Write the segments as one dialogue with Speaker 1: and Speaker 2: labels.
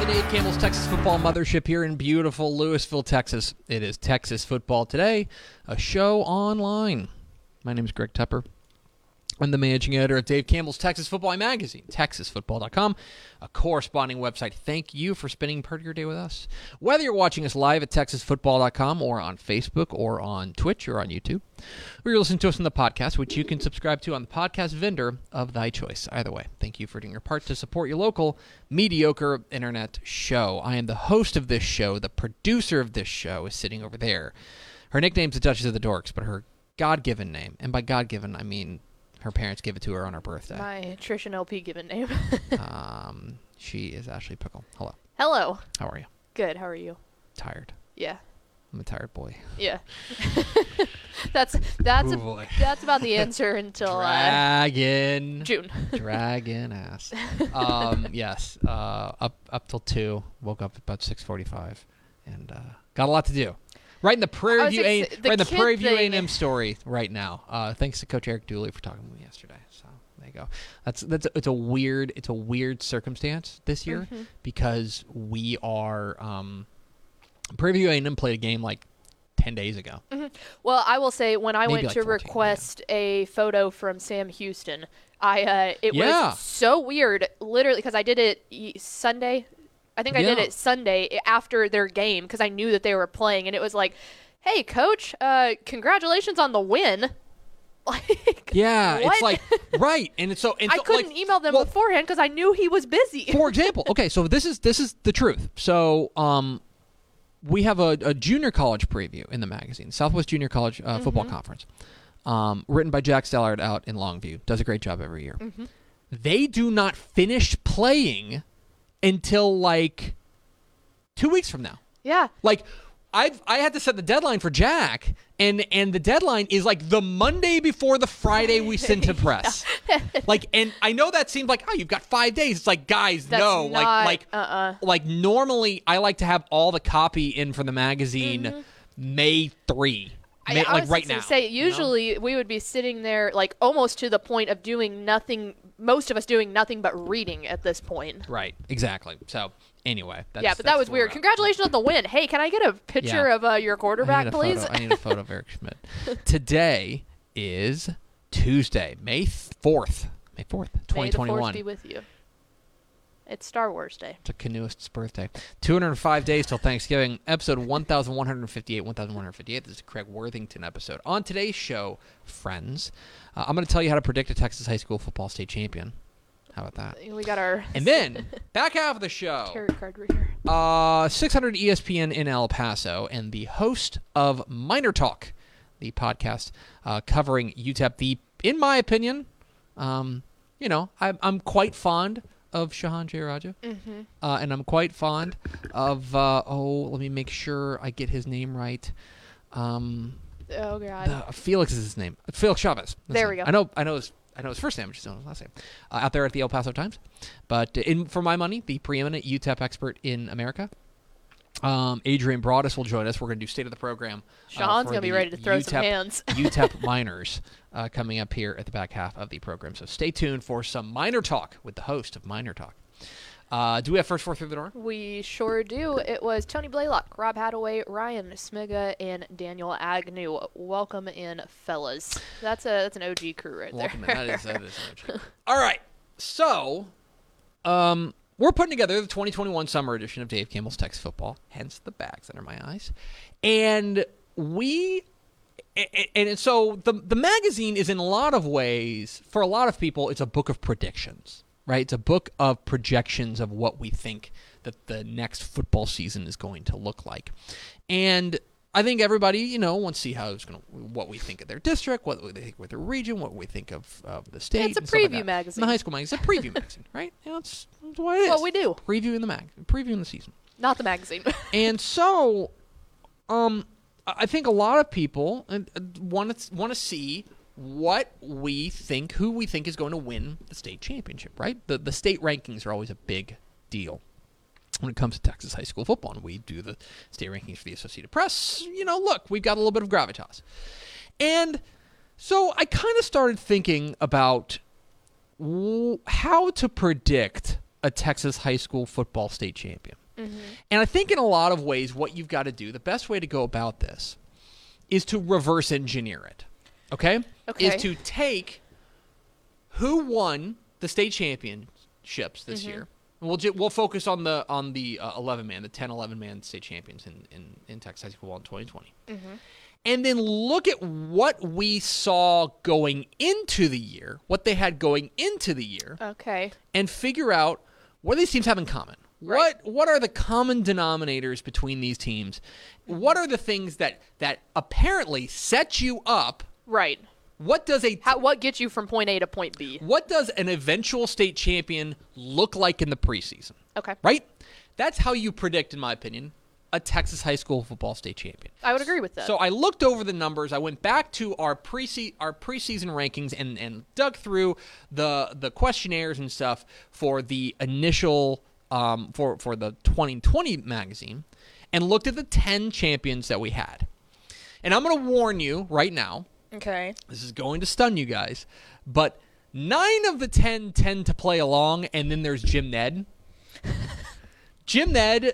Speaker 1: The Dave Campbell's Texas Football Mothership here in beautiful Lewisville, Texas, it is Texas Football Today, a show online. My name is Greg Tepper. I'm the managing editor of Dave Campbell's Texas Football Magazine, TexasFootball.com, a corresponding website. Thank you for spending part of your day with us. Whether you're watching us live at TexasFootball.com or on Facebook or on Twitch or on YouTube, or you're listening to us on the podcast, which you can subscribe to on the podcast vendor of thy choice. Either way, thank you for doing your part to support your local mediocre internet show. I am the host of this show. The producer of this show is sitting over there. Her nickname's the Duchess of the Dorks, but her God-given name, and by God-given I mean her parents give it to her on her birthday.
Speaker 2: My Trish and LP given name.
Speaker 1: um, she is Ashley Pickle. Hello.
Speaker 2: Hello.
Speaker 1: How are you?
Speaker 2: Good. How are you?
Speaker 1: Tired.
Speaker 2: Yeah.
Speaker 1: I'm a tired boy.
Speaker 2: Yeah. that's that's
Speaker 1: boy.
Speaker 2: that's about the answer until uh,
Speaker 1: Dragon.
Speaker 2: June.
Speaker 1: Dragon ass. Um, yes. Uh, up up till two. Woke up about six forty-five, and uh, got a lot to do. Right in the Prairie View,
Speaker 2: gonna
Speaker 1: A-
Speaker 2: the
Speaker 1: right in the Prairie View
Speaker 2: thing-
Speaker 1: A&M story right now. Uh, thanks to Coach Eric Dooley for talking to me yesterday. So there you go. That's that's it's a weird it's a weird circumstance this year
Speaker 2: Mm-hmm.
Speaker 1: because we are um, Prairie View A&M played a game like ten days ago.
Speaker 2: Well, I will say when I
Speaker 1: Maybe
Speaker 2: went
Speaker 1: like
Speaker 2: to
Speaker 1: 14, yeah.
Speaker 2: request a photo from Sam Houston, I uh, it
Speaker 1: Yeah.
Speaker 2: was so weird, literally, because I did it Sunday. I think I did it Sunday after their game because I knew that they were playing, and it was like, "Hey, coach, uh, congratulations on the win." Like,
Speaker 1: Yeah,
Speaker 2: what?
Speaker 1: it's like right, and it's so. And
Speaker 2: I
Speaker 1: so,
Speaker 2: couldn't
Speaker 1: like,
Speaker 2: email them
Speaker 1: well,
Speaker 2: beforehand because I knew he was busy.
Speaker 1: for example, okay, so this is this is the truth. So, um, we have a, a junior college preview in the magazine, Southwest Junior College uh, Football Conference, um, written by Jack Stellard out in Longview. Does a great job every year. They do not finish playing until like two weeks from now.
Speaker 2: yeah,
Speaker 1: Like I've I had to set the deadline for Jack and and the deadline is like the Monday before the Friday we send to press. like and I know that seems like oh you've got 5 days. It's like guys
Speaker 2: That's
Speaker 1: no
Speaker 2: not-
Speaker 1: like like
Speaker 2: uh-uh.
Speaker 1: like normally I like to have all the copy in for the magazine
Speaker 2: Mm-hmm.
Speaker 1: May 3.
Speaker 2: I, I
Speaker 1: like
Speaker 2: was
Speaker 1: right now.
Speaker 2: Say
Speaker 1: you know?
Speaker 2: usually we would be sitting there like almost to the point of doing nothing. Most of us doing nothing but reading at this point.
Speaker 1: Right, exactly. So anyway, that's,
Speaker 2: yeah, but that was weird. Congratulations on the win. Hey, can I get a picture
Speaker 1: Yeah.
Speaker 2: of uh, your quarterback,
Speaker 1: a
Speaker 2: please?
Speaker 1: Photo. I need a photo of Eric Schmidt. Today is Tuesday, May 4th. May 4th,
Speaker 2: May the force
Speaker 1: 2021.
Speaker 2: be with you. It's Star Wars Day.
Speaker 1: It's a canoeist's birthday. 205 days till Thanksgiving. Episode 1158. 1158. This is a Craig Worthington episode. On today's show, friends, uh, I'm going to tell you how to predict a Texas high school football state champion. How about that?
Speaker 2: We got our
Speaker 1: And then, back half of the show,
Speaker 2: tarot card here.
Speaker 1: uh, 600 ESPN in El Paso, and the host of Miner Talk, the podcast uh, covering UTEP. The, in my opinion, um, you know, I'm, I'm quite fond of Shahan Jayaraja,
Speaker 2: Mm-hmm.
Speaker 1: uh, and I'm quite fond of. Uh, oh, let me make sure I get his name right. Um,
Speaker 2: Oh god.
Speaker 1: uh, Felix is his name. Felix Chavez.
Speaker 2: There we
Speaker 1: name.
Speaker 2: go.
Speaker 1: I know. I know his. I know his first name. I just don't know his last name. Uh, out there at the El Paso Times, but in for my money, the preeminent UTEP expert in America. Um, Adrian Broadus will join us. We're going to do state of the program. uh,
Speaker 2: Sean's
Speaker 1: for
Speaker 2: gonna be ready to throw some
Speaker 1: UTEP
Speaker 2: hands.
Speaker 1: UTEP miners uh, coming up here at the back half of the program. So stay tuned for some miner talk with the host of Miner Talk. Uh, do we have first four through the door?
Speaker 2: We sure do. It was Tony Blaylock, Rob Hadaway, Ryan Smiga, and Daniel Agnew. Welcome in, fellas. That's a that's an OG crew right
Speaker 1: Welcome
Speaker 2: there.
Speaker 1: in. That is, that is legit. All right. So, um, we're putting together the 2021 summer edition of Dave Campbell's Texas Football, hence the bags under my eyes. And we and, and so the the magazine is in a lot of ways for a lot of people it's a book of predictions, right? It's a book of projections of what we think that the next football season is going to look like. And I think everybody, you know, wants to see how it's going to, what we think of their district, what they think of their region, what we think of, of the state.
Speaker 2: It's a
Speaker 1: like
Speaker 2: preview
Speaker 1: that.
Speaker 2: magazine.
Speaker 1: The high school magazine. It's a preview magazine, right? You know, it's, it's what it is.
Speaker 2: What we do.
Speaker 1: Previewing the mag, previewing the season.
Speaker 2: Not the magazine.
Speaker 1: And so, um, I I think a lot of people want to want to see what we think, who we think is going to win the state championship. Right? The the state rankings are always a big deal when it comes to Texas high school football, and we do the state rankings for the Associated Press. You know, look, we've got a little bit of gravitas, and so I kind of started thinking about w- how to predict a Texas high school football state champion. Mm-hmm. And I think in a lot of ways, what you've got to do, the best way to go about this is to reverse engineer it. Okay?
Speaker 2: Okay.
Speaker 1: Is to take who won the state championships this mm-hmm. year. We'll, ju- we'll focus on the on the uh, 11 man, the 10 11 man state champions in, in, in Texas high school football in 2020. And then look at what we saw going into the year, what they had going into the year,
Speaker 2: okay.
Speaker 1: and figure out what these teams have in common.
Speaker 2: Right.
Speaker 1: What what are the common denominators between these teams? What are the things that that apparently set you up?
Speaker 2: Right.
Speaker 1: What does a
Speaker 2: How, what gets you from point A to point B?
Speaker 1: what does an eventual state champion look like in the preseason?
Speaker 2: Okay.
Speaker 1: Right? That's how you predict, in my opinion, a Texas high school football state champion.
Speaker 2: I would agree with that.
Speaker 1: So I looked over the numbers. I went back to our pre our preseason rankings and, and dug through the the questionnaires and stuff for the initial um, for for the 2020 magazine, and looked at the 10 champions that we had. And I'm going to warn you right now.
Speaker 2: Okay.
Speaker 1: This is going to stun you guys, but nine of the 10 tend to play along, and then there's Jim Ned. Jim Ned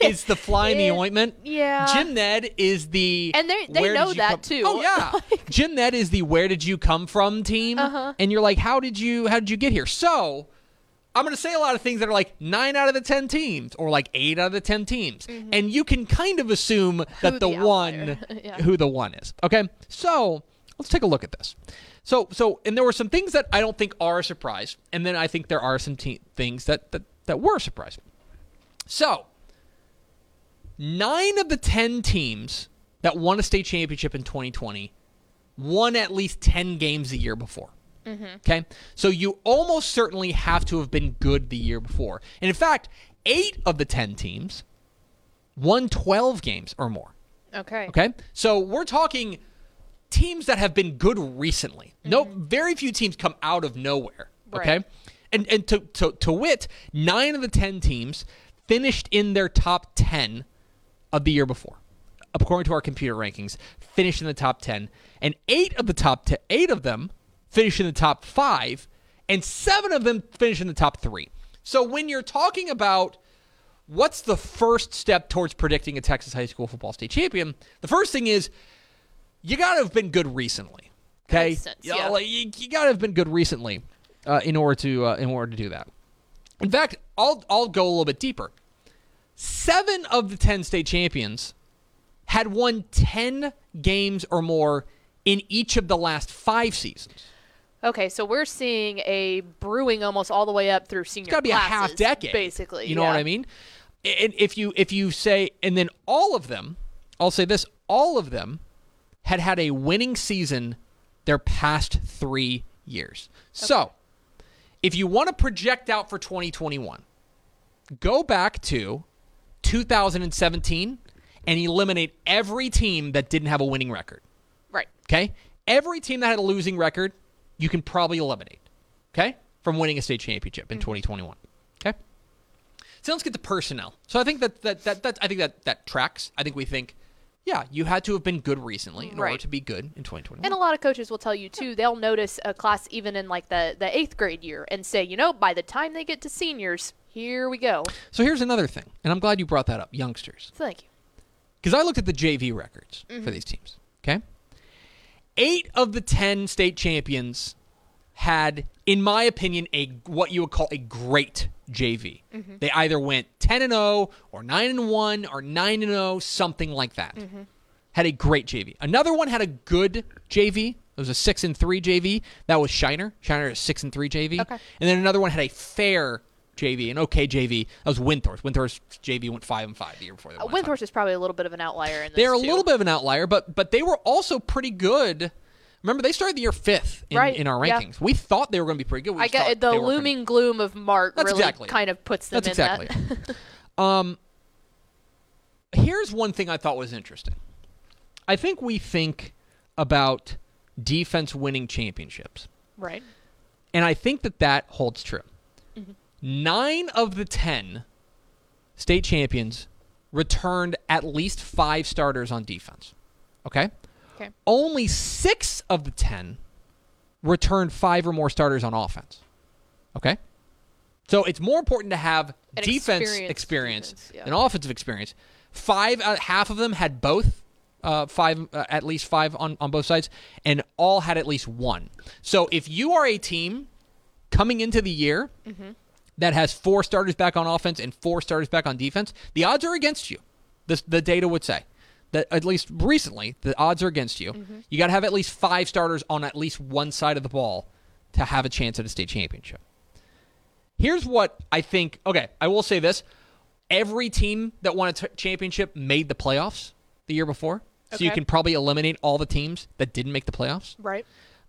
Speaker 1: is the fly in the ointment.
Speaker 2: Yeah.
Speaker 1: Jim Ned is the
Speaker 2: And they- they know that,
Speaker 1: come-
Speaker 2: too.
Speaker 1: Oh yeah, Jim Ned is the where did you come from team,
Speaker 2: Uh-huh.
Speaker 1: and you're like, how did you how did you get here? So I'm going to say a lot of things that are like nine out of the ten teams, or like eight out of the ten teams, and you can kind of assume that the,
Speaker 2: Mm-hmm. the
Speaker 1: one.
Speaker 2: Yeah.
Speaker 1: who the one is. Okay, so let's take a look at this. So so and there were some things that I don't think are a surprise, and then I think there are some te- things that that that were surprising. So nine of the 10 teams that won a state championship in 2020 won at least 10 games a year before. Mm-hmm. Okay? So you almost certainly have to have been good the year before. And in fact, eight of the 10 teams won 12 games or more.
Speaker 2: Okay.
Speaker 1: Okay? So we're talking teams that have been good recently. Mm-hmm. No very few teams come out of nowhere. Okay?
Speaker 2: Right.
Speaker 1: And and to, to to wit, nine of the ten teams finished in their top ten of the year before. According to our computer rankings, finished in the top ten. And eight of the top to eight of them finished in the top five, and seven of them finished in the top three. So when you're talking about what's the first step towards predicting a Texas high school football state champion, the first thing is you got to have been good recently. Okay,
Speaker 2: sense, yeah.
Speaker 1: like, you, you got to have been good recently uh, in order to uh, in order to do that. In fact, I'll I'll go a little bit deeper. Seven of the ten state champions had won ten games or more in each of the last five seasons.
Speaker 2: Okay, so we're seeing a brewing almost all the way up through senior
Speaker 1: It's got to be a half decade,
Speaker 2: basically.
Speaker 1: You know
Speaker 2: yeah.
Speaker 1: what I mean? And if you if you say, and then all of them, I'll say this: all of them had had a winning season their past three years. So, if you want to project out for 2021, go back to 2017 and eliminate every team that didn't have a winning record.
Speaker 2: Right.
Speaker 1: Okay? Every team that had a losing record, you can probably eliminate. Okay? From winning a state championship in mm-hmm. 2021. Okay? So let's get to personnel. So I think that that, that, that I think that that tracks. I think we think, yeah, you had to have been good recently in order to be good in 2021.
Speaker 2: And a lot of coaches will tell you too. They'll notice a class even in like the the eighth grade year and say, you know, by the time they get to seniors, Here we go.
Speaker 1: So here's another thing, and I'm glad you brought that up youngsters.
Speaker 2: Thank you.
Speaker 1: Because I looked at the JV records for mm-hmm. these teams. Okay. Eight of the 10 state champions had, in my opinion, a what you would call a great JV. They either went 10 and 0 or 9 and 1 or 9 and 0, something like that. Had a great JV. Another one had a good JV. It was a 6 and 3 JV. That was Shiner. Shiner is a 6 and 3 JV.
Speaker 2: Okay.
Speaker 1: And then another one had a fair JV, an okay JV. That was Windthorst. Windthorst JV went 5 and 5 the year before they
Speaker 2: Uh,
Speaker 1: five.
Speaker 2: Is probably a little bit of an outlier in this.
Speaker 1: They're a
Speaker 2: too.
Speaker 1: little bit of an outlier, but but they were also pretty good. Remember, they started the year fifth in,
Speaker 2: Right,
Speaker 1: in our
Speaker 2: yeah.
Speaker 1: rankings. We thought they were going to be pretty good. We
Speaker 2: I get the looming gloom of Mart
Speaker 1: That's
Speaker 2: really
Speaker 1: exactly
Speaker 2: kind of puts them
Speaker 1: That's
Speaker 2: in
Speaker 1: exactly.
Speaker 2: that.
Speaker 1: um, here's one thing I thought was interesting. I think we think about defense winning championships,
Speaker 2: right.
Speaker 1: and I think that that holds true.
Speaker 2: Mm-hmm.
Speaker 1: Nine of the ten state champions returned at least five starters on defense. Okay.
Speaker 2: Okay.
Speaker 1: only six of the ten returned five or more starters on offense. Okay? So it's more important to have
Speaker 2: An
Speaker 1: defense experience
Speaker 2: defense, yeah.
Speaker 1: than offensive experience. Five, uh, half of them had both, uh, five, uh, at least five on, on both sides, and all had at least one. So if you are a team coming into the year
Speaker 2: Mm-hmm.
Speaker 1: that has four starters back on offense and four starters back on defense, the odds are against you. This, the data would say that at least recently, the odds are against you.
Speaker 2: Mm-hmm.
Speaker 1: You got to have at least five starters on at least one side of the ball to have a chance at a state championship. Here's what I think. Okay, I will say this: every team that won a t- championship made the playoffs the year before, so you can probably eliminate all the teams that didn't make the playoffs.
Speaker 2: Right.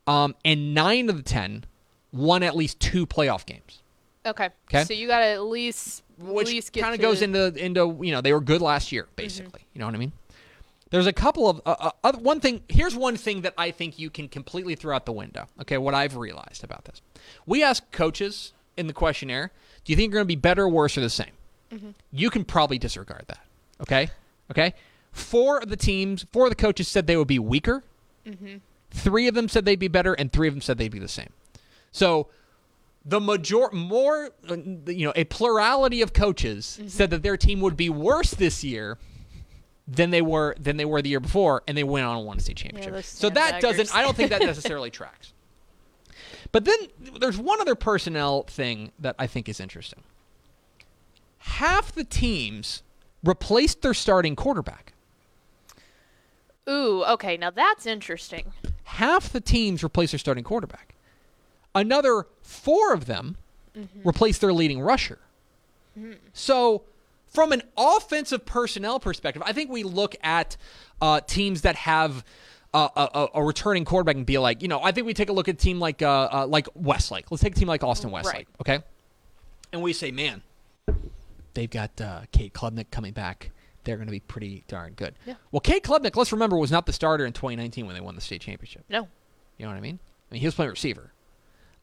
Speaker 1: Um, and nine of the ten won at least two playoff games.
Speaker 2: Okay.
Speaker 1: Okay.
Speaker 2: So you got to at least
Speaker 1: which kind of goes into into you know they were good last year basically. You know what I mean? There's a couple of uh, uh, other, one thing. Here's one thing that I think you can completely throw out the window. Okay, what I've realized about this, we ask coaches in the questionnaire, do you think you're going to be better, worse, or the same? You can probably disregard that. Okay, okay. Four of the teams, four of the coaches said they would be weaker. Three of them said they'd be better, and three of them said they'd be the same. So the major more uh, you know a plurality of coaches
Speaker 2: Mm-hmm.
Speaker 1: said that their team would be worse this year than they were than they were the year before and they went on and won a state championship
Speaker 2: those
Speaker 1: so that doesn't i don't think that necessarily tracks but then there's one other personnel thing that i think is interesting half the teams replaced their starting quarterback
Speaker 2: Ooh, okay. Now that's interesting.
Speaker 1: half the teams replaced their starting quarterback. Another four of them mm-hmm. replaced their leading rusher. Mm-hmm. So, from an offensive personnel perspective, I think we look at uh, teams that have uh, a, a, returning quarterback and be like, you know, I think we take a look at a team like uh, uh, like Westlake. Let's take a team like Austin Westlake,
Speaker 2: Right.
Speaker 1: okay? And we say, man, they've got uh, Cade Klubnik coming back. They're going to be pretty darn good.
Speaker 2: Yeah.
Speaker 1: Well, Cade Klubnik, let's remember, was not the starter in 2019 when they won the state championship.
Speaker 2: No.
Speaker 1: You know what I mean? I mean, he was playing receiver.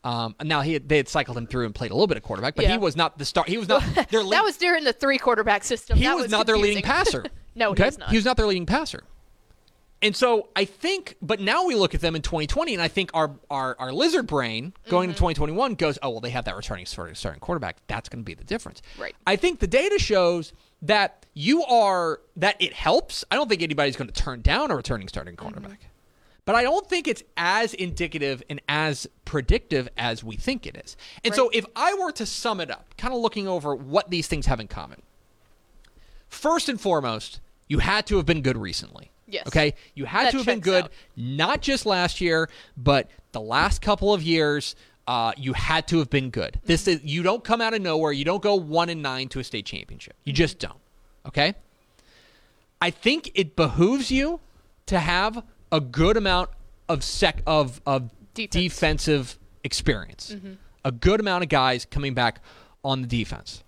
Speaker 1: Um, now he had, they had cycled him through and played a little bit of quarterback, but he was not the star. He was not their lead,
Speaker 2: that was during the three quarterback system.
Speaker 1: he
Speaker 2: that
Speaker 1: was,
Speaker 2: was
Speaker 1: not their leading passer.
Speaker 2: No, he was not.
Speaker 1: He was not their leading passer. And so I think, but now we look at them in 2020, and I think our our, our lizard brain going
Speaker 2: Mm-hmm.
Speaker 1: to 2021 goes, oh well, they have that returning starting starting quarterback. That's going to be the difference.
Speaker 2: Right.
Speaker 1: I think the data shows that you are that it helps. I don't think anybody's going to turn down a returning starting quarterback. But I don't think it's as indicative and as predictive as we think it is. And so if I were to sum it up, kind of looking over what these things have in common. First and foremost, you had to have been good recently.
Speaker 2: Yes.
Speaker 1: Okay? You had
Speaker 2: That
Speaker 1: to have been good
Speaker 2: out.
Speaker 1: not just last year, but the last couple of years. Uh, you had to have been good. This is you don't come out of nowhere. You don't go one and nine to a state championship. You just don't. Okay. I think it behooves you to have a good amount of sec of of
Speaker 2: Defense.
Speaker 1: defensive experience. A good amount of guys coming back on the defense.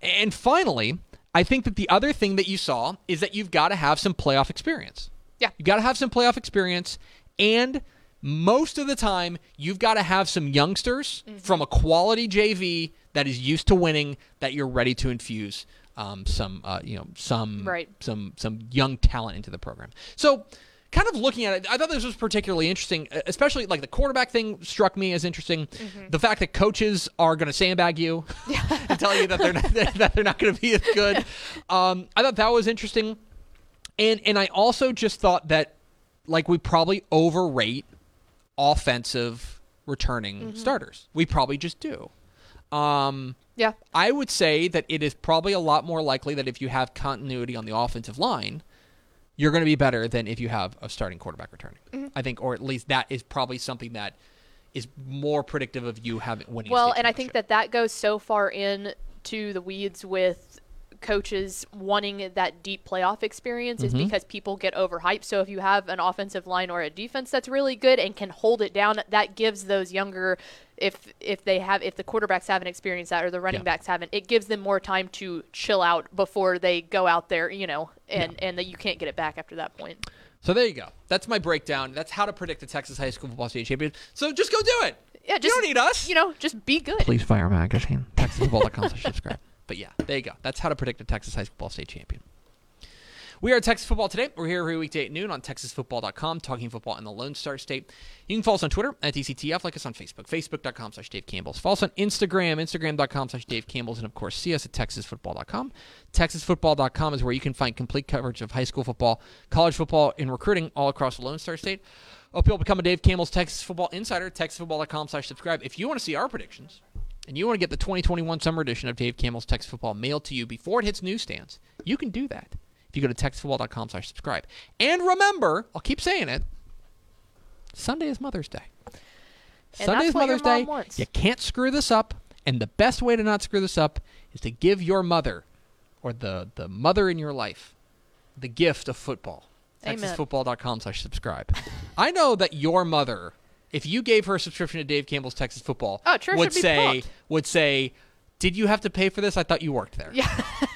Speaker 1: And finally, I think that the other thing that you saw is that you've got to have some playoff experience.
Speaker 2: Yeah.
Speaker 1: You've got to have some playoff experience and most of the time you've got to have some youngsters
Speaker 2: Mm-hmm.
Speaker 1: from a quality JV that is used to winning that you're ready to infuse um, some uh, you know some
Speaker 2: Right.
Speaker 1: some some young talent into the program. So kind of looking at it, I thought this was particularly interesting, especially like the quarterback thing struck me as interesting.
Speaker 2: Mm-hmm.
Speaker 1: The fact that coaches are going to sandbag you and tell you that they're not, that they're not going to be as good. Um, I thought that was interesting, and and I also just thought that like we probably overrate offensive returning
Speaker 2: Mm-hmm.
Speaker 1: starters. We probably just do. Um,
Speaker 2: Yeah.
Speaker 1: I would say that it is probably a lot more likely that if you have continuity on the offensive line, you're going to be better than if you have a starting quarterback returning.
Speaker 2: Mm-hmm.
Speaker 1: I think, or at least that is probably something that is more predictive of you having winning.
Speaker 2: Well, and I think that that goes so far in to the weeds with coaches wanting that deep playoff experience
Speaker 1: Mm-hmm.
Speaker 2: is because people get overhyped. So if you have an offensive line or a defense that's really good and can hold it down, that gives those younger if if they have if the quarterbacks haven't experienced that or the running
Speaker 1: Yeah.
Speaker 2: backs haven't, it gives them more time to chill out before they go out there, you know, and and that you can't get it back after that point.
Speaker 1: So there you go. That's my breakdown. That's how to predict the Texas high school football state champion. So just go do it.
Speaker 2: Yeah,
Speaker 1: you
Speaker 2: just
Speaker 1: don't need us.
Speaker 2: You know, just be good.
Speaker 1: Please fire magazine. TexasFootball.com slash subscribe. But yeah, there you go. That's how to predict a Texas high school football state champion. We are Texas Football Today. We're here every weekday at noon on TexasFootball.com, talking football in the Lone Star State. You can follow us on Twitter at DCTF, like us on Facebook, Facebook.com slash Dave Campbell's. Follow us on Instagram, Instagram.com slash Dave Campbell's, and of course, see us at TexasFootball.com. TexasFootball.com is where you can find complete coverage of high school football, college football, and recruiting all across the Lone Star State. Hope you'll become a Dave Campbell's Texas Football Insider, TexasFootball.com slash subscribe. If you want to see our predictions, and you want to get the 2021 summer edition of Dave Campbell's Texas Football mailed to you before it hits newsstands, you can do that if you go to texasfootball.com slash subscribe. And remember, I'll keep saying it, Sunday is Mother's Day. Sunday
Speaker 2: that's
Speaker 1: is Mother's Day.
Speaker 2: wants.
Speaker 1: You can't screw this up, and the best way to not screw this up is to give your mother or the, the mother in your life the gift of football. TexasFootball.com slash subscribe. I know that your mother, if you gave her a subscription to Dave Campbell's Texas Football,
Speaker 2: Oh, Trish
Speaker 1: would
Speaker 2: would
Speaker 1: say
Speaker 2: pumped.
Speaker 1: would say, "Did you have to pay for this? I thought you worked there."
Speaker 2: Yeah.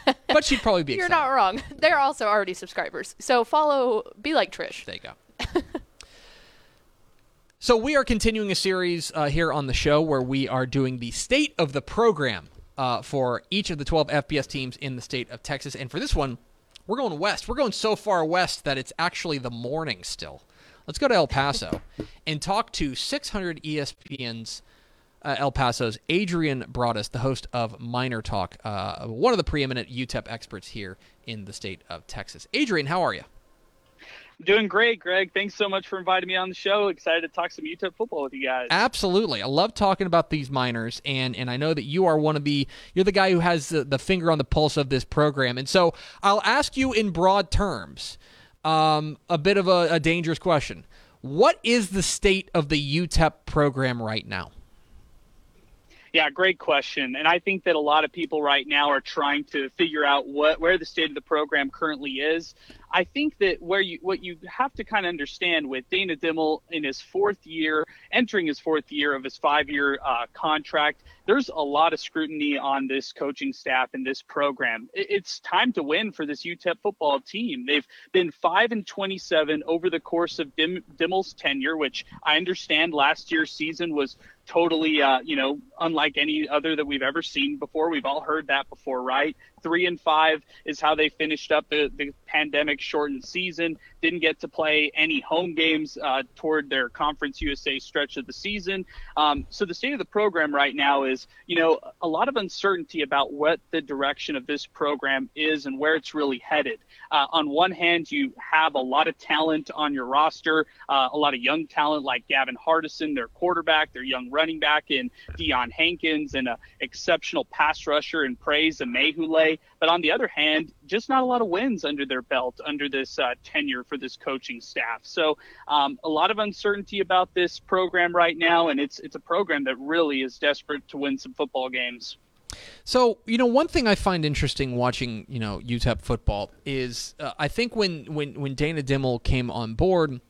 Speaker 1: but she'd probably be
Speaker 2: You're
Speaker 1: excited.
Speaker 2: not wrong. They're also already subscribers. So follow, be like Trish.
Speaker 1: There you go. so we are continuing a series uh, here on the show where we are doing the state of the program uh, for each of the 12 FBS teams in the state of Texas. And for this one, we're going west. We're going so far west that it's actually the morning still. Let's go to El Paso and talk to 600 ESPN's uh, El Paso's Adrian Broadus, the host of Miner Talk, uh, one of the preeminent UTEP experts here in the state of Texas. Adrian, how are you?
Speaker 3: Doing great, Greg. Thanks so much for inviting me on the show. Excited to talk some UTEP football with you guys.
Speaker 1: Absolutely. I love talking about these miners and and I know that you are one of the you're the guy who has the, the finger on the pulse of this program. And so I'll ask you in broad terms um, a bit of a, a dangerous question. What is the state of the UTEP program right now?
Speaker 3: Yeah, great question. And I think that a lot of people right now are trying to figure out what where the state of the program currently is. I think that where you what you have to kind of understand with Dana Dimel in his fourth year, entering his fourth year of his five-year uh, contract, there's a lot of scrutiny on this coaching staff and this program. It's time to win for this UTEP football team. They've been five and 27 over the course of Dim- Dimel's tenure, which I understand last year's season was totally, uh, you know, unlike any other that we've ever seen before. We've all heard that before, right? Three and five is how they finished up the, the pandemic shortened season. Didn't get to play any home games uh, toward their Conference USA stretch of the season. Um, so the state of the program right now is, you know, a lot of uncertainty about what the direction of this program is and where it's really headed. Uh, on one hand, you have a lot of talent on your roster, uh, a lot of young talent like Gavin Hardison, their quarterback, their young running back in Deion Hankins, and an exceptional pass rusher in Praise and But on the other hand, just not a lot of wins under their belt under this uh, tenure for this coaching staff. So um, a lot of uncertainty about this program right now, and it's it's a program that really is desperate to win some football games.
Speaker 1: So, you know, one thing I find interesting watching, you know, UTEP football is uh, I think when, when, when Dana Dimel came on board,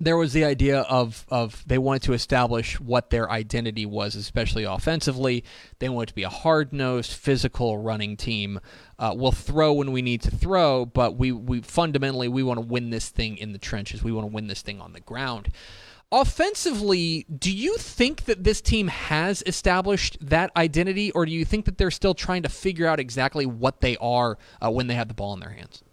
Speaker 1: there was the idea of, of they wanted to establish what their identity was, especially offensively. They wanted to be a hard nosed, physical running team. Uh, we'll throw when we need to throw, but we, we fundamentally we want to win this thing in the trenches. We want to win this thing on the ground. Offensively, do you think that this team has established that identity, or do you think that they're still trying to figure out exactly what they are uh, when they have the ball in their hands?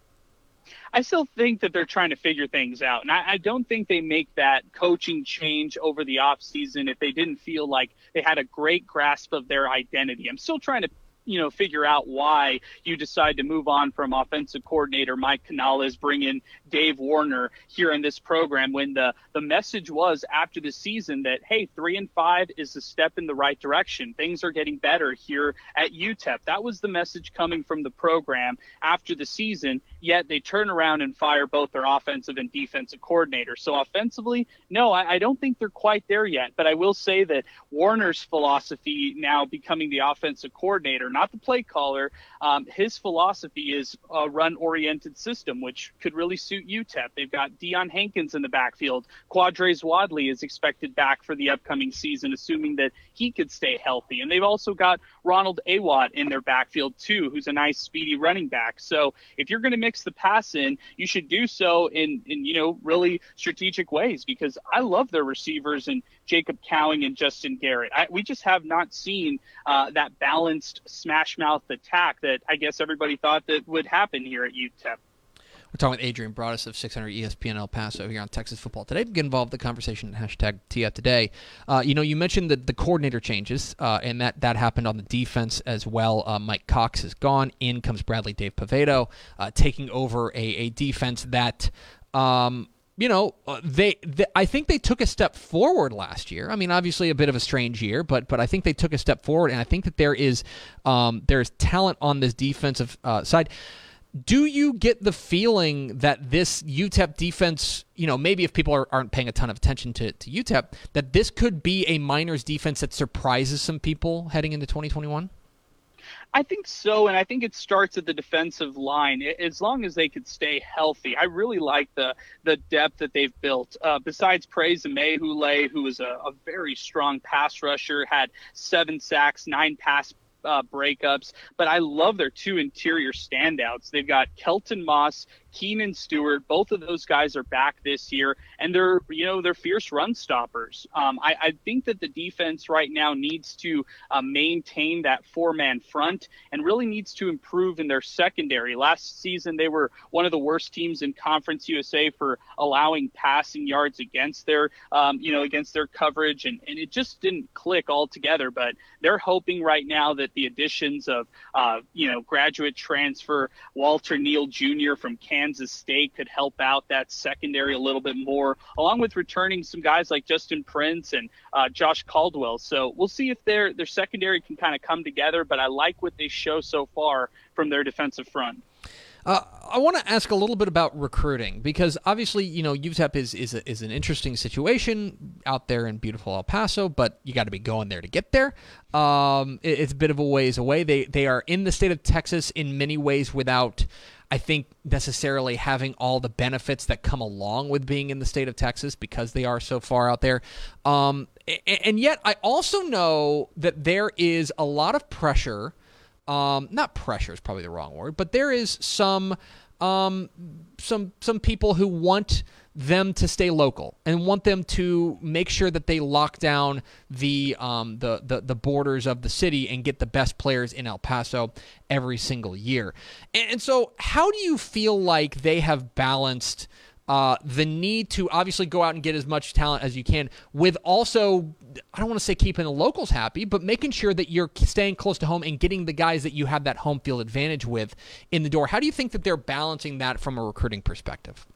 Speaker 3: I still think that they're trying to figure things out. And I, I don't think they make that coaching change over the offseason if they didn't feel like they had a great grasp of their identity. I'm still trying to you know, figure out why you decide to move on from offensive coordinator Mike Canales, bring in Dave Warner here in this program when the, the message was after the season that, hey, three and five is a step in the right direction. Things are getting better here at UTEP. That was the message coming from the program after the season, yet they turn around and fire both their offensive and defensive coordinators. So offensively, no, I, I don't think they're quite there yet. But I will say that Warner's philosophy now becoming the offensive coordinator, not the play caller. Um, his philosophy is a run-oriented system, which could really suit UTEP. They've got Deion Hankins in the backfield. Quardraiz Wadley is expected back for the upcoming season, assuming that he could stay healthy. And they've also got Ronald Awatt in their backfield too, who's a nice, speedy running back. So if you're going to mix the pass in, you should do so in, in you know really strategic ways because I love their receivers and Jacob Cowing and Justin Garrett. I, we just have not seen uh, that balanced smash mouth attack that I guess everybody thought that would happen here at UTEP.
Speaker 1: We're talking with Adrian Broadus of 600 ESPN El Paso here on Texas Football Today. Get involved in the conversation at hashtag TF Today. Uh, you know, you mentioned the, the coordinator changes, uh, and that, that happened on the defense as well. Uh, Mike Cox is gone. In comes Bradley Dale Peveto, uh, taking over a, a defense that. Um, you know, uh, they, they, I think they took a step forward last year. I mean, obviously a bit of a strange year, but but I think they took a step forward, and I think that there is um, there's talent on this defensive uh, side. Do you get the feeling that this UTEP defense, you know, maybe if people are, not paying a ton of attention to, to UTEP, that this could be a Miners defense that surprises some people heading into 2021?
Speaker 3: I think so, and I think it starts at the defensive line. As long as they could stay healthy, I really like the the depth that they've built. Uh, besides Praise Amaewhule, who was a, a very strong pass rusher, had seven sacks, nine pass uh, breakups, but I love their two interior standouts. They've got Kelton Moss, Keenan Stewart, both of those guys are back this year, and they're you know they're fierce run stoppers. Um, I, I, think that the defense right now needs to uh, maintain that four man front and really needs to improve in their secondary. Last season they were one of the worst teams in Conference USA for allowing passing yards against their um, you know against their coverage, and, and it just didn't click altogether. But they're hoping right now that the additions of uh, you know graduate transfer Walter Neal Jr. from Kansas Kansas State could help out that secondary a little bit more, along with returning some guys like Justin Prince and uh, Josh Caldwell. So we'll see if their their secondary can kind of come together. But I like what they show so far from their defensive front.
Speaker 1: Uh, I want to ask a little bit about recruiting because obviously, you know, UTEP is is, a, is an interesting situation out there in beautiful El Paso, but you got to be going there to get there. Um, it, it's a bit of a ways away. They they are in the state of Texas in many ways without I think necessarily having all the benefits that come along with being in the state of Texas because they are so far out there. Um, and yet, I also know that there is a lot of pressure. Um, not pressure is probably the wrong word, but there is some um, some some people who want them to stay local and want them to make sure that they lock down the, um, the, the the borders of the city and get the best players in El Paso every single year. And, and so, how do you feel like they have balanced? Uh, the need to obviously go out and get as much talent as you can, with also, I don't want to say keeping the locals happy, but making sure that you're staying close to home and getting the guys that you have that home field advantage with in the door. How do you think that they're balancing that from a recruiting perspective?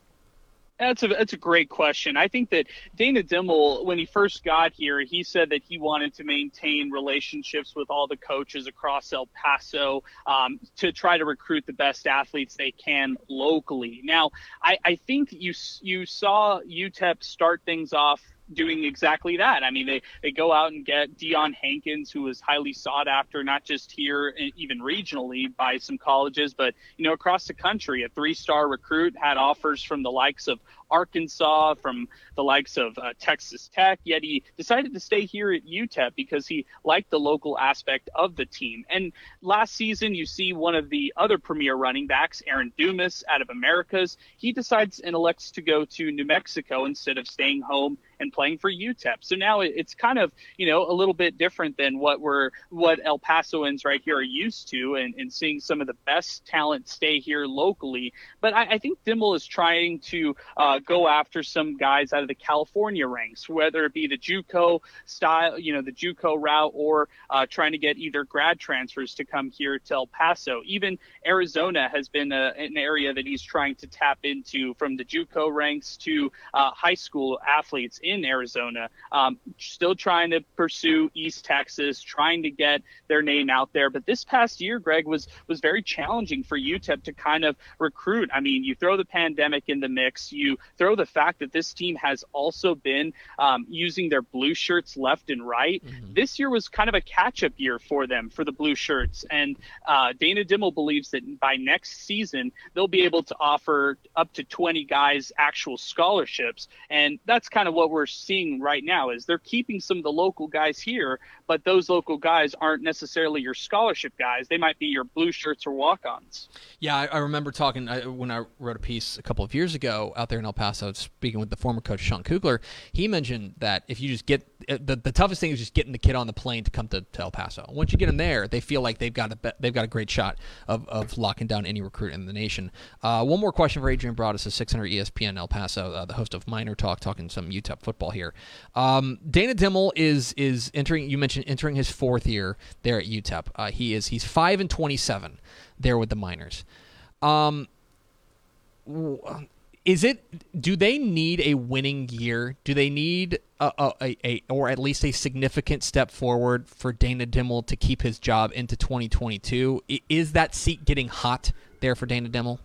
Speaker 3: That's a that's a great question. I think that Dana Dimel, when he first got here, he said that he wanted to maintain relationships with all the coaches across El Paso um, to try to recruit the best athletes they can locally. Now, I, I think you you saw UTEP start things off doing exactly that. I mean, they, they go out and get Deion Hankins, who was highly sought after, not just here, even regionally by some colleges, but, you know, across the country. A three star recruit had offers from the likes of Arkansas, from the likes of uh, Texas Tech. Yet he decided to stay here at UTEP because he liked the local aspect of the team. And last season, you see one of the other premier running backs, Aaron Dumas, out of Americas. He decides and elects to go to New Mexico instead of staying home and playing for UTEP. So now it's kind of, you know, a little bit different than what we're, what El Pasoans right here are used to and, and seeing some of the best talent stay here locally. But I, I think Dimel is trying to uh, go after some guys out of the California ranks, whether it be the JUCO style, you know, the JUCO route or uh, trying to get either grad transfers to come here to El Paso. Even Arizona has been a, an area that he's trying to tap into from the JUCO ranks to uh, high school athletes in Arizona. Um, still trying to pursue East Texas, trying to get their name out there. But this past year, Greg was was very challenging for UTEP to kind of recruit. I mean, you throw the pandemic in the mix, you throw the fact that this team has also been um, using their blue shirts left and right. Mm-hmm. This year was kind of a catch-up year for them for the blue shirts, and uh, Dana Dimel believes that by next season they'll be able to offer up to 20 guys actual scholarships, and that's kind of what we're seeing right now is they're keeping some of the local guys here, but those local guys aren't necessarily your scholarship guys. They might be your blue shirts or walk-ons.
Speaker 1: Yeah, I, I remember talking I, when I wrote a piece a couple of years ago out there in El Paso, speaking with the former coach Sean Kugler. He mentioned that if you just get uh, the, the toughest thing is just getting the kid on the plane to come to, to El Paso. Once you get them there, they feel like they've got a they've got a great shot of, of locking down any recruit in the nation. Uh, one more question for Adrian Broadus of 600 ESPN El Paso, uh, the host of Miner Talk, talking some UTEP football here. Um, Dana Dimel is is entering. You mentioned entering his fourth year there at UTEP. Uh, he is he's five and 27 there with the Miners. Um, is it do they need a winning year do they need a, a, a, or at least a significant step forward for dana dimel to keep his job into 2022 is that seat getting hot there for dana dimel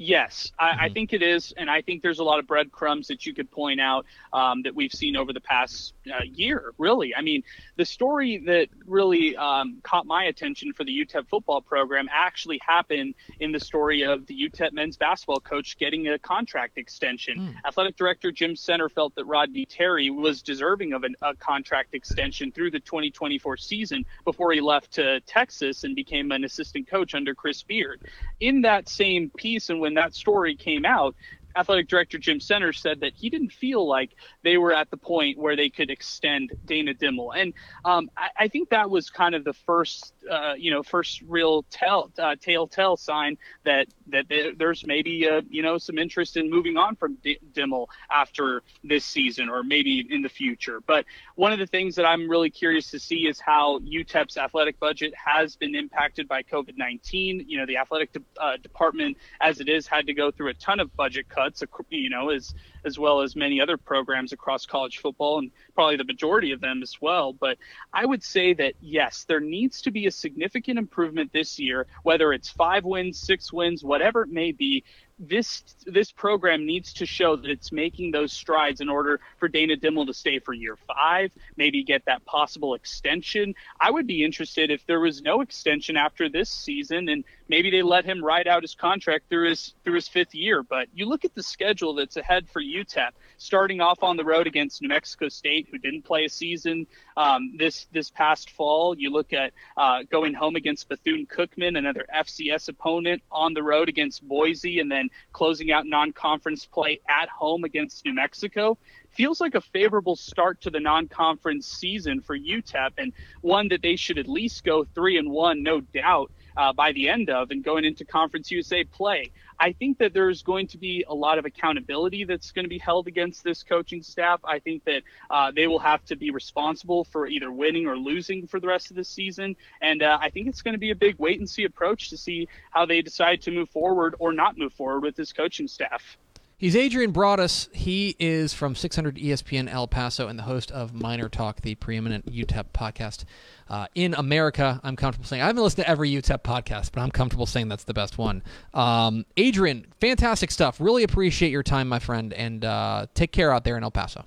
Speaker 3: Yes, I, mm-hmm. I, think it is, and I think there's a lot of breadcrumbs that you could point out um, that we've seen over the past uh, year. Really, I mean, the story that really um, caught my attention for the UTEP football program actually happened in the story of the UTEP men's basketball coach getting a contract extension. Mm. Athletic director Jim Senter felt that Rodney Terry was deserving of an, a contract extension through the 2024 season before he left to Texas and became an assistant coach under Chris Beard. In that same piece, and when when that story came out, athletic director Jim Senter said that he didn't feel like they were at the point where they could extend Dana Dimel, and um, I, I, think that was kind of the first, uh, you know, first real tell uh, telltale sign that that there's maybe uh, you know some interest in moving on from D- Dimel after this season or maybe in the future. But one of the things that I'm really curious to see is how UTEP's athletic budget has been impacted by COVID-19. You know, the athletic de- uh, department, as it is, had to go through a ton of budget cuts cuts, you know, as as well as many other programs across college football and probably the majority of them as well. But I would say that yes, there needs to be a significant improvement this year, whether it's five wins, six wins, whatever it may be this this program needs to show that it's making those strides in order for Dana Dimel to stay for year five, maybe get that possible extension. I would be interested if there was no extension after this season and maybe they let him ride out his contract through his through his fifth year. But you look at the schedule that's ahead for UTEP, starting off on the road against New Mexico State, who didn't play a season um, this this past fall. You look at uh, going home against Bethune Cookman, another FCS opponent, on the road against Boise, and then closing out non-conference play at home against New Mexico. Feels like a favorable start to the non-conference season for UTEP and one that they should at least go three and one, no doubt, uh, by the end of and going into Conference USA play. I think that there's going to be a lot of accountability that's going to be held against this coaching staff. I think that uh, they will have to be responsible for either winning or losing for the rest of the season. And uh, I think it's going to be a big wait and see approach to see how they decide to move forward or not move forward with this coaching staff.
Speaker 1: He's Adrian Broadus. He is from 600 ESPN El Paso and the host of Miner Talk, the preeminent UTEP podcast uh, in America. I'm comfortable saying I haven't listened to every UTEP podcast, but I'm comfortable saying that's the best one. Um, Adrian, fantastic stuff. Really appreciate your time, my friend, and uh, take care out there in El Paso.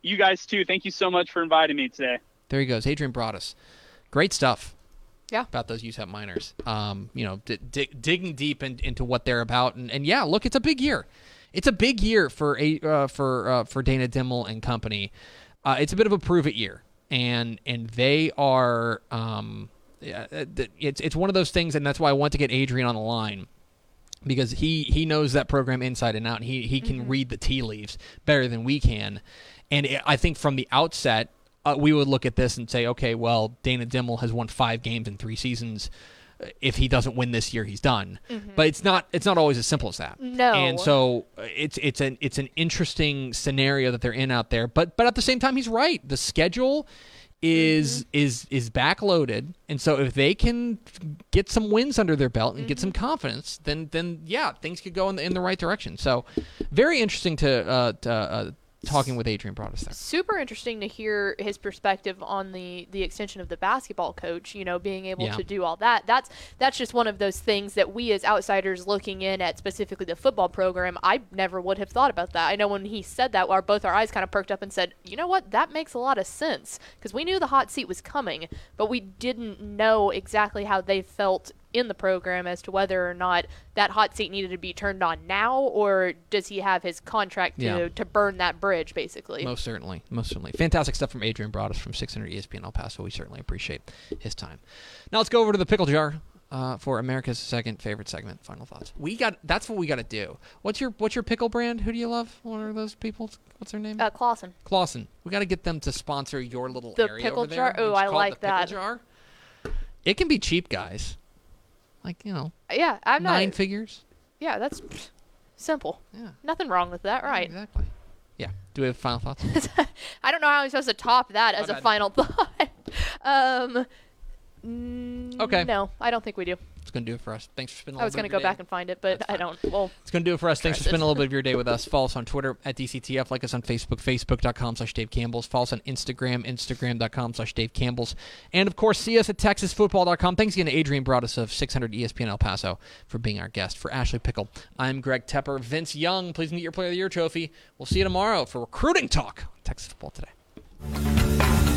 Speaker 3: You guys too. Thank you so much for inviting me today.
Speaker 1: There he goes, Adrian Broadus. Great stuff.
Speaker 2: Yeah.
Speaker 1: About those UTEP Miners. Um, you know, d- d- digging deep in, into what they're about, and, and yeah, look, it's a big year it's a big year for a uh, for uh, for Dana Dimel and company. Uh, it's a bit of a prove it year, and and they are. Um, yeah, uh, it's it's one of those things, and that's why I want to get Adrian on the line because he he knows that program inside and out, and he he can mm-hmm. read the tea leaves better than we can. And it, I think from the outset, uh, we would look at this and say, okay, well, Dana Dimel has won five games in three seasons. If he doesn't win this year, he's done. Mm-hmm. But it's not it's not always as simple as that.
Speaker 2: No.
Speaker 1: And so uh, it's it's an it's an interesting scenario that they're in out there. But but at the same time, he's right. The schedule is mm-hmm. is is backloaded, and so if they can get some wins under their belt and mm-hmm. get some confidence, then then yeah, things could go in the, in the right direction. So very interesting to uh, to, uh, talking with Adrian Broadus there.
Speaker 2: Super interesting to hear his perspective on the the extension of the basketball coach. You know, being able yeah. to do all that. That's that's just one of those things that we as outsiders looking in at specifically the football program, I never would have thought about that. I know when he said that, our both our eyes kind of perked up and said, you know what, that makes a lot of sense because we knew the hot seat was coming, but we didn't know exactly how they felt in the program as to whether or not that hot seat needed to be turned on now, or does he have his contract to, yeah. to burn that bridge, basically?
Speaker 1: Most certainly. Most certainly. Fantastic stuff from Adrian Broadus from 600 ESPN El Paso. We certainly appreciate his time. Now let's go over to the pickle jar. Uh, for America's second favorite segment, final thoughts. We got that's what we got to do. What's your what's your pickle brand? Who do you love? What are those people? What's their name?
Speaker 2: Uh, Claussen.
Speaker 1: Claussen. We got to get them to sponsor your little
Speaker 2: the
Speaker 1: area
Speaker 2: pickle
Speaker 1: over
Speaker 2: jar.
Speaker 1: Oh,
Speaker 2: I like that.
Speaker 1: jar. It can be cheap, guys. Like you know.
Speaker 2: Yeah, I'm
Speaker 1: nine
Speaker 2: not,
Speaker 1: figures.
Speaker 2: Yeah, that's simple.
Speaker 1: Yeah.
Speaker 2: Nothing wrong with that, right?
Speaker 1: Yeah, exactly. Yeah. Do we have final thoughts?
Speaker 2: I don't know how I'm supposed to top that as a final thought. um.
Speaker 1: Mm, okay.
Speaker 2: No, I don't think we do.
Speaker 1: It's going to do it for us. Thanks for spending.
Speaker 2: I was
Speaker 1: going to
Speaker 2: go back and find it, but I don't. Well,
Speaker 1: it's going to do it for us. Thanks for spending a little bit of your day with us. Follow us on Twitter at DCTF. Like us on Facebook, facebook.com slash Dave Campbell's. Follow us on Instagram, instagram.com slash Dave Campbell's. And of course, see us at texasfootball.com. Thanks again to Adrian Broadus of 600 ESPN El Paso for being our guest. For Ashley Pickle, I'm Greg Tepper. Vince Young, please meet your Player of the Year trophy. We'll see you tomorrow for recruiting talk. Texas football today.